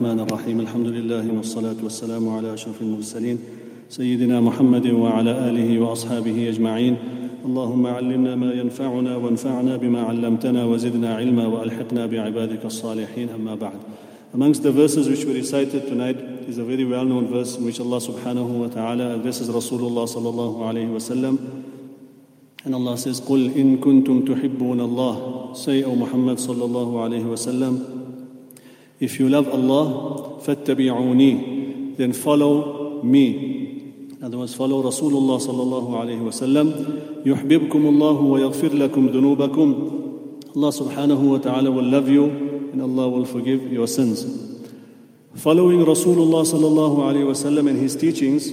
الرحمن الرحيم الحمد لله والصلاة والسلام على أشرف المرسلين سيدنا محمد وعلى آله وأصحابه أجمعين اللهم علمنا ما ينفعنا وانفعنا بما علمتنا وزدنا علما وألحقنا بعبادك الصالحين أما بعد Amongst the verses which we recited tonight is a very well-known verse in which Allah subhanahu wa ta'ala addresses Rasulullah sallallahu alayhi wa sallam and Allah says قُلْ إِن كُنتُمْ تُحِبُّونَ اللَّهِ Say, O Muhammad sallallahu alayhi wa sallam If you love Allah, فَاتَّبِعُونِي Then follow me. In other words, follow Rasulullah sallallahu alayhi wa sallam. يُحْبِبْكُمُ اللَّهُ وَيَغْفِرْ لَكُمْ ذُنُوبَكُمْ Allah subhanahu wa ta'ala will love you and Allah will forgive your sins. Following Rasulullah sallallahu alayhi wa sallam and his teachings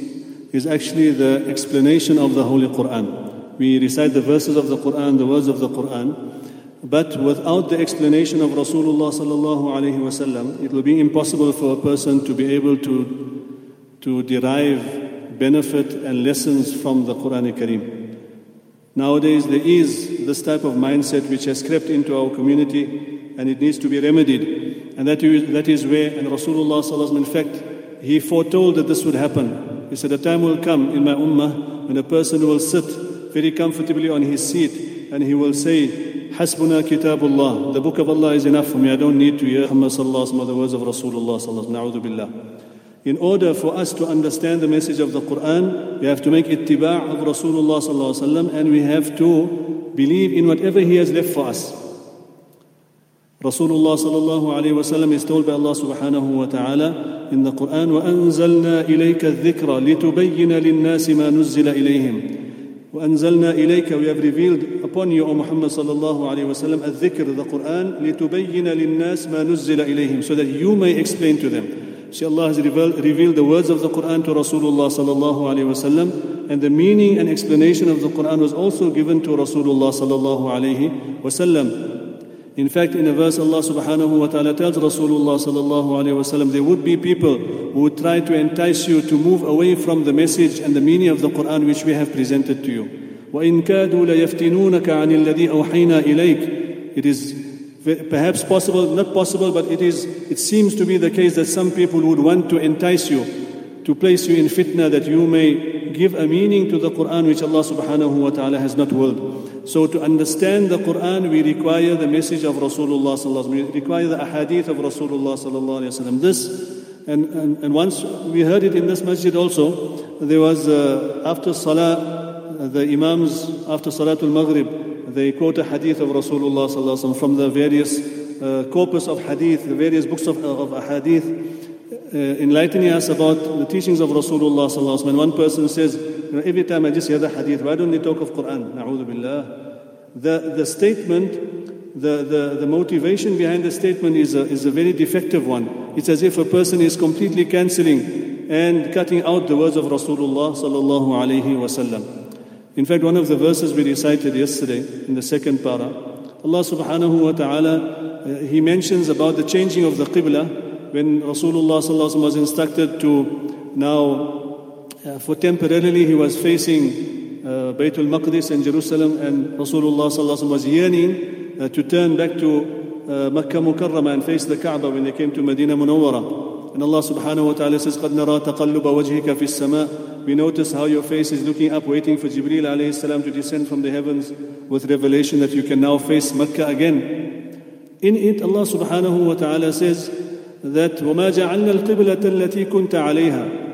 is actually the explanation of the Holy Quran. We recite the verses of the Quran, the words of the Quran, but without the explanation of Rasulullah sallallahu alaihi wasallam, it will be impossible for a person to be able to, to derive benefit and lessons from the Quran Kareem. Nowadays, there is this type of mindset which has crept into our community and it needs to be remedied. And that is, that is where, and Rasulullah sallallahu in fact, he foretold that this would happen. He said, A time will come in my ummah when a person will sit very comfortably on his seat and he will say, Hasbuna kitabullah. The book of Allah is enough for me. I don't need to hear Muhammad sallallahu alaihi the words of Rasulullah sallallahu billah. In order for us to understand the message of the Quran, we have to make ittiba' of Rasulullah sallallahu and we have to believe in whatever he has left for us. Rasulullah sallallahu alayhi wasallam is told by Allah subhanahu wa ta'ala in the Quran, وَأَنزَلْنَا إِلَيْكَ الذِّكْرَ لِتُبَيِّنَ لِلنَّاسِ مَا نُزِّلَ إِلَيْهِمْ وأنزلنا إليك we have revealed upon you O Muhammad صلى الله عليه وسلم الذكر the Quran لتبين للناس ما نزل إليهم so that you may explain to them See Allah has revealed, revealed the words of the Quran to Rasulullah صلى الله عليه وسلم and the meaning and explanation of the Quran was also given to Rasulullah صلى الله عليه وسلم In fact, in a verse, Allah subhanahu wa ta'ala tells Rasulullah sallallahu alayhi wasallam, there would be people who would try to entice you to move away from the message and the meaning of the Quran which we have presented to you. وَإِن كَادُوا لَيَفْتِنُونَكَ عَنِ الَّذِي أَوْحَيْنَا إِلَيْكَ It is perhaps possible, not possible, but it is. It seems to be the case that some people would want to entice you, to place you in fitna, that you may give a meaning to the Quran which Allah subhanahu wa taala has not willed. So to understand the Quran, we require the message of Rasulullah sallallahu We require the ahadith of Rasulullah sallallahu alaihi wasallam. This, and, and, and once we heard it in this masjid also, there was uh, after Salah, the Imams after Salatul Maghrib, they quote a hadith of Rasulullah sallallahu from the various uh, corpus of hadith, the various books of, of hadith, uh, enlightening us about the teachings of Rasulullah sallallahu And one person says, you know, every time I just hear the hadith, why don't they talk of Quran? Na'udhu billah. The, the statement, the, the, the motivation behind the statement is a, is a very defective one. It's as if a person is completely cancelling and cutting out the words of Rasulullah sallallahu alayhi wasallam. In fact, one of the verses we recited yesterday in the second para, Allah subhanahu wa ta'ala, uh, He mentions about the changing of the qibla when Rasulullah sallallahu was instructed to now uh, for temporarily he was facing uh, Baytul Maqdis and Jerusalem, and Rasulullah was yearning uh, to turn back to uh, Makkah Mukarramah and face the Kaaba when they came to Medina Munawwara. And Allah subhanahu wa ta'ala says, قَدْ نَرَى تَقَلُّبَ وَجْهِكَ فِي السَّمَاءِ We notice how your face is looking up, waiting for Jibreel alayhi salam to descend from the heavens with revelation that you can now face Makkah again. In it, Allah subhanahu wa ta'ala says that وَمَا جَعَلْنَا الْقِبْلَةَ الَّتِي كُنْتَ عَلَيْهَا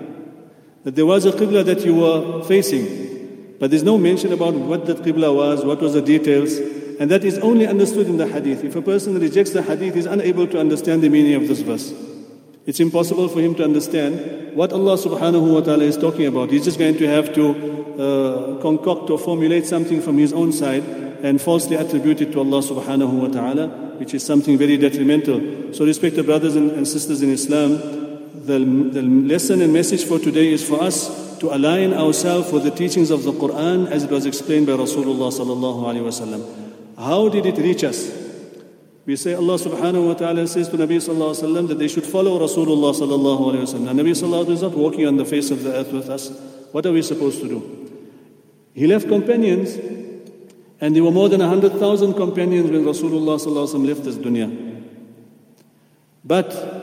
that there was a qibla that you were facing. But there's no mention about what that qibla was, what was the details. And that is only understood in the hadith. If a person rejects the hadith, he is unable to understand the meaning of this verse. It's impossible for him to understand what Allah subhanahu wa ta'ala is talking about. He's just going to have to uh, concoct or formulate something from his own side and falsely attribute it to Allah subhanahu wa ta'ala, which is something very detrimental. So, respected brothers and sisters in Islam, the, the lesson and message for today is for us to align ourselves with the teachings of the Quran as it was explained by Rasulullah sallallahu alaihi wasallam. How did it reach us? We say Allah subhanahu wa ta'ala says to Nabi sallallahu alaihi wasallam that they should follow Rasulullah sallallahu alaihi wasallam. Nabi sallallahu alaihi wasallam is not walking on the face of the earth with us. What are we supposed to do? He left companions and there were more than 100,000 companions when Rasulullah sallallahu alaihi wasallam left this dunya. But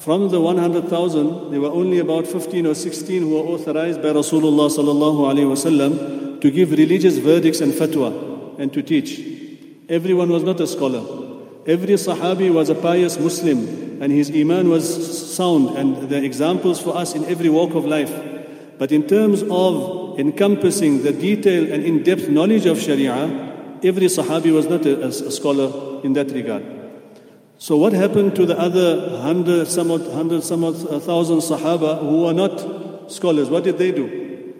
From the 100,000, there were only about 15 or 16 who were authorized by Rasulullah sallallahu alaihi wasallam to give religious verdicts and fatwa and to teach. Everyone was not a scholar. Every Sahabi was a pious Muslim and his Iman was sound and the examples for us in every walk of life. But in terms of encompassing the detailed and in depth knowledge of Sharia, every Sahabi was not a, a scholar in that regard. So what happened to the other hundred, some odd, hundred, some odd, thousand Sahaba who were not scholars? What did they do?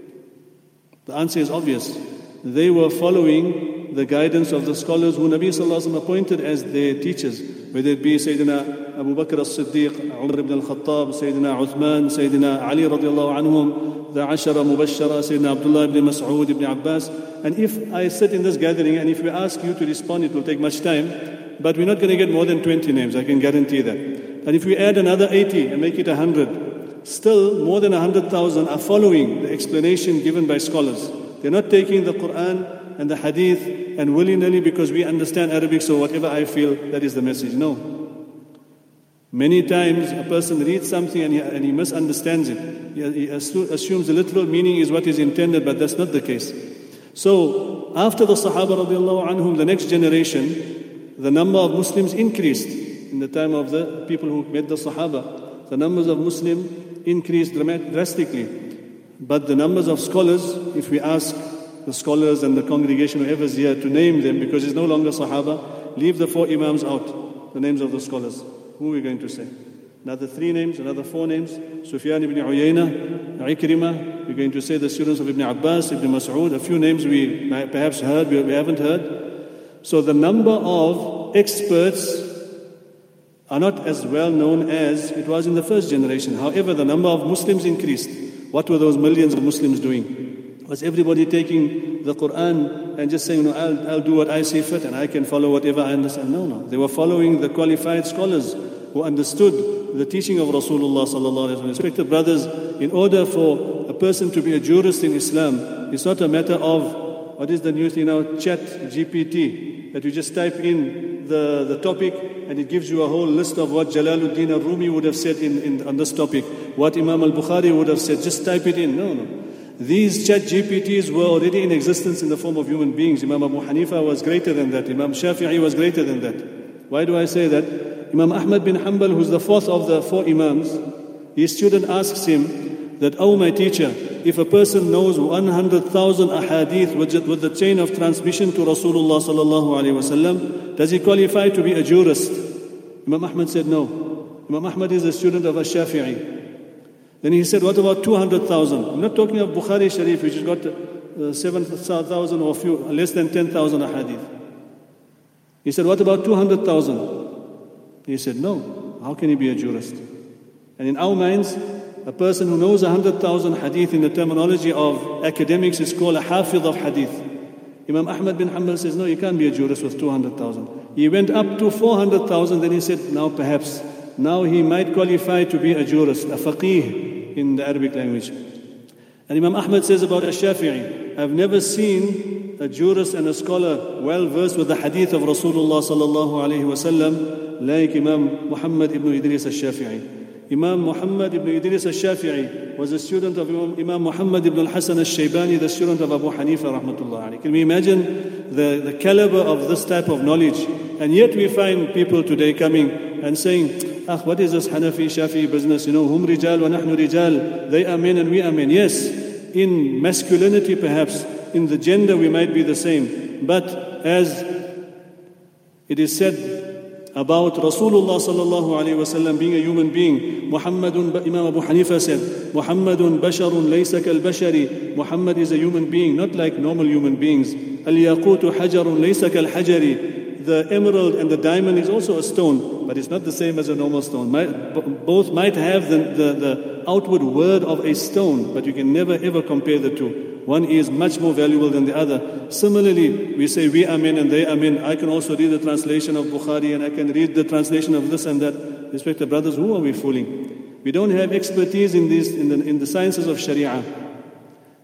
The answer is obvious. They were following the guidance of the scholars who Nabi Sallallahu appointed as their teachers, whether it be Sayyidina Abu Bakr as-Siddiq, Umar ibn al-Khattab, Sayyidina Uthman, Sayyidina Ali radiallahu anhum, the Ashara Mubashara, Sayyidina Abdullah ibn Mas'ud ibn Abbas. And if I sit in this gathering and if we ask you to respond, it will take much time but we're not going to get more than 20 names, I can guarantee that. And if we add another 80 and make it 100, still more than 100,000 are following the explanation given by scholars. They're not taking the Quran and the Hadith and willy nilly because we understand Arabic, so whatever I feel, that is the message. No. Many times a person reads something and he, and he misunderstands it. He, he assumes the literal meaning is what is intended, but that's not the case. So, after the Sahaba anhum, the next generation, the number of Muslims increased in the time of the people who met the Sahaba. The numbers of Muslims increased drastically. But the numbers of scholars, if we ask the scholars and the congregation, whoever's here, to name them, because it's no longer Sahaba, leave the four Imams out, the names of the scholars. Who are we going to say? Another three names, another four names. Sufyan ibn Uyayna. We're going to say the students of Ibn Abbas, Ibn Mas'ud. A few names we perhaps heard, we haven't heard. So the number of experts are not as well known as it was in the first generation. However, the number of Muslims increased. What were those millions of Muslims doing? Was everybody taking the Quran and just saying, no, I'll, I'll do what I see fit and I can follow whatever I understand? No, no. They were following the qualified scholars who understood the teaching of Rasulullah sallallahu alaihi wasallam. Respected brothers, in order for a person to be a jurist in Islam, it's not a matter of what is the new thing now? Chat GPT. That you just type in the, the topic and it gives you a whole list of what Jalaluddin al-Rumi would have said in, in, on this topic, what Imam al-Bukhari would have said. Just type it in. No, no. These chat GPTs were already in existence in the form of human beings. Imam Abu Hanifa was greater than that. Imam Shafi'i was greater than that. Why do I say that? Imam Ahmad bin Hanbal, who's the fourth of the four Imams, his student asks him that, Oh, my teacher, if a person knows 100,000 ahadith with, the chain of transmission to Rasulullah sallallahu alaihi wasallam, does he qualify to be a jurist? Imam Ahmad said no. Imam Ahmad is a student of Ash-Shafi'i. Then he said, what about 200,000? I'm not talking of Bukhari Sharif, which has got uh, 7,000 or few, less than 10,000 hadith. He said, what about 200,000? He said, no. How can he be a jurist? And in our minds, a person who knows 100,000 hadith in the terminology of academics is called a hafiz of hadith. Imam Ahmad bin Hanbal says, no, you can't be a jurist with 200,000. He went up to 400,000, then he said, now perhaps, now he might qualify to be a jurist, a faqih in the Arabic language. And Imam Ahmad says about Ash-Shafi'i, I've never seen a jurist and a scholar well versed with the hadith of Rasulullah sallallahu alayhi wasallam like Imam Muhammad ibn Idris al-Shafi'i. Imam Muhammad ibn Idris al-Shafi'i was a student of Imam Muhammad ibn al-Hasan al-Shaybani, the student of Abu Hanifa rahmatullah Can we imagine the, the caliber of this type of knowledge? And yet we find people today coming and saying, ah, what is this Hanafi, Shafi business? You know, hum rijal wa nahnu rijal. They are men and we are men. Yes, in masculinity perhaps, in the gender we might be the same. But as it is said about Rasulullah sallallahu alayhi wasallam being a human being. Muhammadun, Imam Abu Hanifa said, Muhammadun basharun laysa kal bashari. Muhammad is a human being, not like normal human beings. Al yaqutu hajarun laysa kal hajari. The emerald and the diamond is also a stone, but it's not the same as a normal stone. both might have the, the, the outward word of a stone, but you can never ever compare the two. One is much more valuable than the other. Similarly, we say we are men and they are men. I can also read the translation of Bukhari and I can read the translation of this and that. Respected brothers, who are we fooling? We don't have expertise in, these, in, the, in the sciences of Sharia.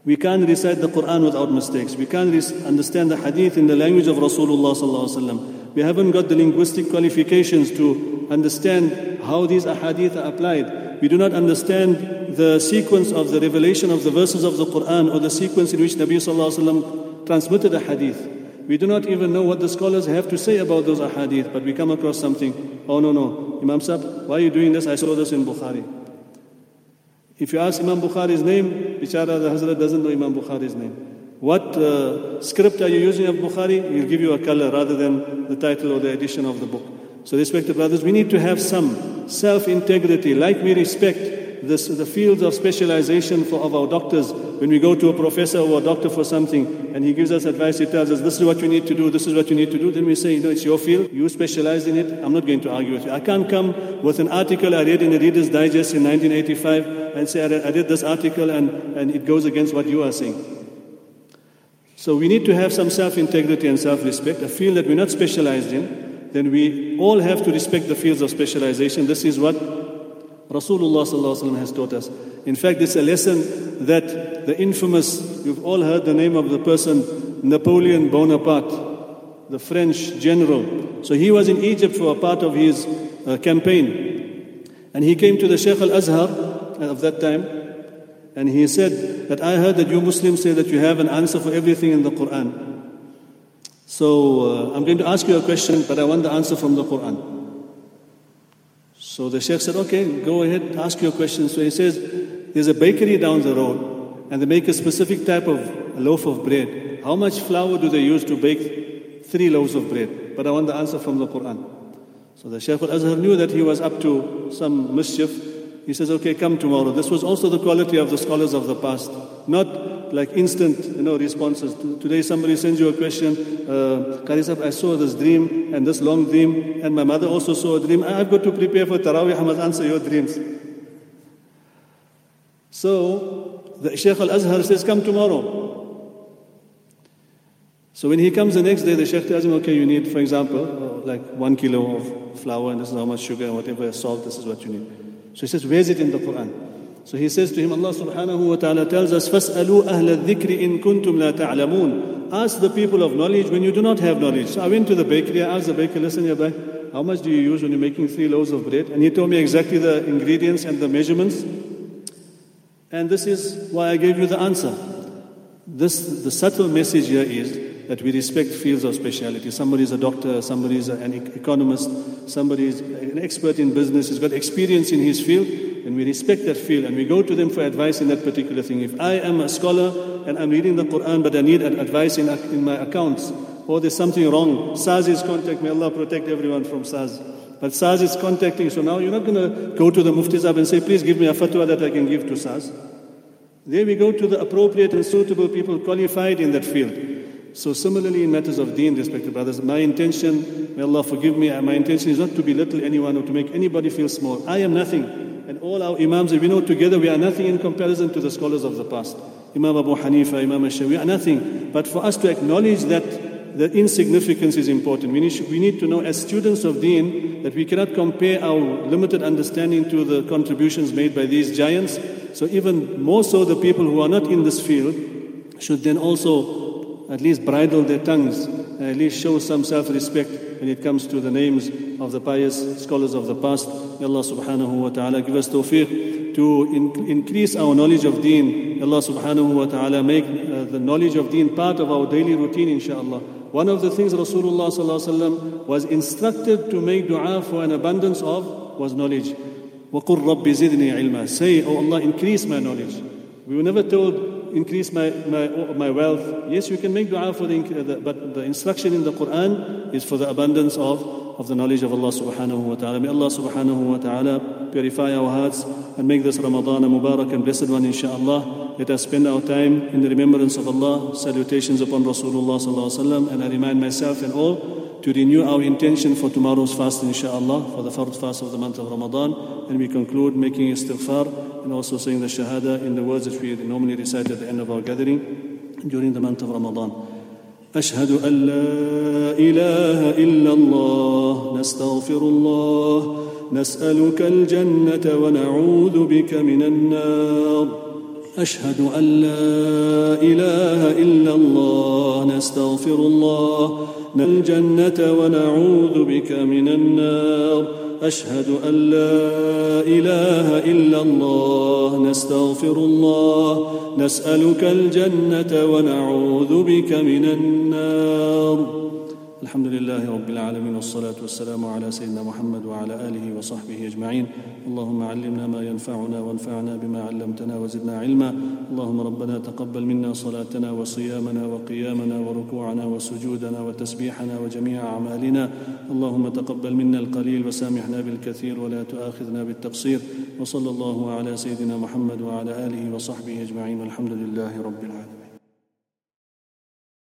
We can't recite the Quran without mistakes. We can't understand the hadith in the language of Rasulullah. We haven't got the linguistic qualifications to understand how these ahadith are applied. We do not understand the sequence of the revelation of the verses of the Quran or the sequence in which Nabi transmitted a hadith. We do not even know what the scholars have to say about those ahadith, but we come across something. Oh, no, no. Imam Sahib, why are you doing this? I saw this in Bukhari. If you ask Imam Bukhari's name, Bichara, the Hazrat doesn't know Imam Bukhari's name. What uh, script are you using of Bukhari? He'll give you a color rather than the title or the edition of the book. So, respected brothers, we need to have some self integrity, like we respect this, the fields of specialization for, of our doctors. When we go to a professor or a doctor for something and he gives us advice, he tells us, This is what you need to do, this is what you need to do, then we say, You know, it's your field, you specialize in it, I'm not going to argue with you. I can't come with an article I read in the Reader's Digest in 1985 and say, I read, I read this article and, and it goes against what you are saying. So we need to have some self integrity and self respect, a field that we're not specialized in. Then we all have to respect the fields of specialization. This is what Rasulullah has taught us. In fact, it's a lesson that the infamous, you've all heard the name of the person, Napoleon Bonaparte, the French general. So he was in Egypt for a part of his uh, campaign. And he came to the Sheikh al Azhar of that time. And he said that I heard that you Muslims say that you have an answer for everything in the Quran. So uh, I'm going to ask you a question, but I want the answer from the Quran. So the Sheikh said, okay, go ahead, ask your question. So he says, there's a bakery down the road, and they make a specific type of loaf of bread. How much flour do they use to bake three loaves of bread? But I want the answer from the Quran. So the Shaykh al-Azhar knew that he was up to some mischief. He says, okay, come tomorrow. This was also the quality of the scholars of the past. Not like instant, you know, responses. Today somebody sends you a question, uh, I saw this dream and this long dream, and my mother also saw a dream. I've got to prepare for Taraweeh, I must answer your dreams. So, the Shaykh al-Azhar says, come tomorrow. So when he comes the next day, the Shaykh tells him, okay, you need, for example, like one kilo of flour, and this is how much sugar, and whatever salt, this is what you need. So he says, where's it in the Quran? So he says to him, Allah subhanahu wa ta'ala tells us, فَاسْأَلُوا أَهْلَ الذِّكْرِ إِن كُنْتُمْ لَا تَعْلَمُونَ Ask the people of knowledge when you do not have knowledge. So I went to the bakery, I asked the baker, listen, yeah, boy, how much do you use when you're making three loaves of bread? And he told me exactly the ingredients and the measurements. And this is why I gave you the answer. This, the subtle message here is that we respect fields of speciality. Somebody is a doctor, somebody is an economist, somebody is an expert in business, He's got experience in his field and we respect that field and we go to them for advice in that particular thing. If I am a scholar and I'm reading the Quran but I need advice in, in my accounts or there's something wrong, SARS is contact, may Allah protect everyone from SARS. But SARS is contacting, so now you're not going to go to the Mufti and say, please give me a fatwa that I can give to SARS. There we go to the appropriate and suitable people qualified in that field. So similarly in matters of deen, respected brothers, my intention, may Allah forgive me, my intention is not to belittle anyone or to make anybody feel small. I am nothing. And all our Imams, we know together, we are nothing in comparison to the scholars of the past. Imam Abu Hanifa, Imam Shafi, we are nothing. But for us to acknowledge that the insignificance is important. We need, we need to know as students of deen that we cannot compare our limited understanding to the contributions made by these giants. So even more so the people who are not in this field should then also at least bridle their tongues, at least show some self-respect when it comes to the names of the pious scholars of the past. May Allah subhanahu wa ta'ala give us tawfiq to in, increase our knowledge of deen. May Allah subhanahu wa ta'ala make uh, the knowledge of deen part of our daily routine, inshallah. One of the things Rasulullah sallallahu was instructed to make dua for an abundance of was knowledge. وَقُلْ رَبِّ زِدْنِي عِلْمًا Say, Oh Allah, increase my knowledge. We were never told, increase my, my, my wealth. Yes, you can make dua for the, but the instruction in the Quran is for the abundance of of the knowledge of Allah subhanahu wa ta'ala. May Allah subhanahu wa ta'ala purify our hearts and make this Ramadan a Mubarak and blessed one, inshaAllah. Let us spend our time in the remembrance of Allah, salutations upon Rasulullah sallallahu alaihi wasallam, and I remind myself and all to renew our intention for tomorrow's fast, inshaAllah, for the first fast of the month of Ramadan. And we conclude making istighfar and also saying the Shahada in the words that we normally recite at the end of our gathering during the month of Ramadan. أشهد أن لا إله إلا الله نستغفر الله نسألك الجنة ونعوذ بك من النار أشهد أن لا إله إلا الله نستغفر الله الجنة ونعوذ بك من النار. أشهد أن لا إله إلا الله. نستغفر الله. نسألك الجنة ونعوذ بك من النار. الحمد لله رب العالمين والصلاة والسلام على سيدنا محمد وعلى آله وصحبه أجمعين. اللهم علمنا ما ينفعنا وانفعنا بما علمتنا وزدنا علما. اللهم ربنا تقبل منا صلاتنا وصيامنا وقيامنا وركوعنا وسجودنا وتسبيحنا وجميع أعمالنا. اللهم تقبل منا القليل وسامحنا بالكثير ولا تؤاخذنا بالتقصير. وصلى الله على سيدنا محمد وعلى آله وصحبه أجمعين. والحمد لله رب العالمين.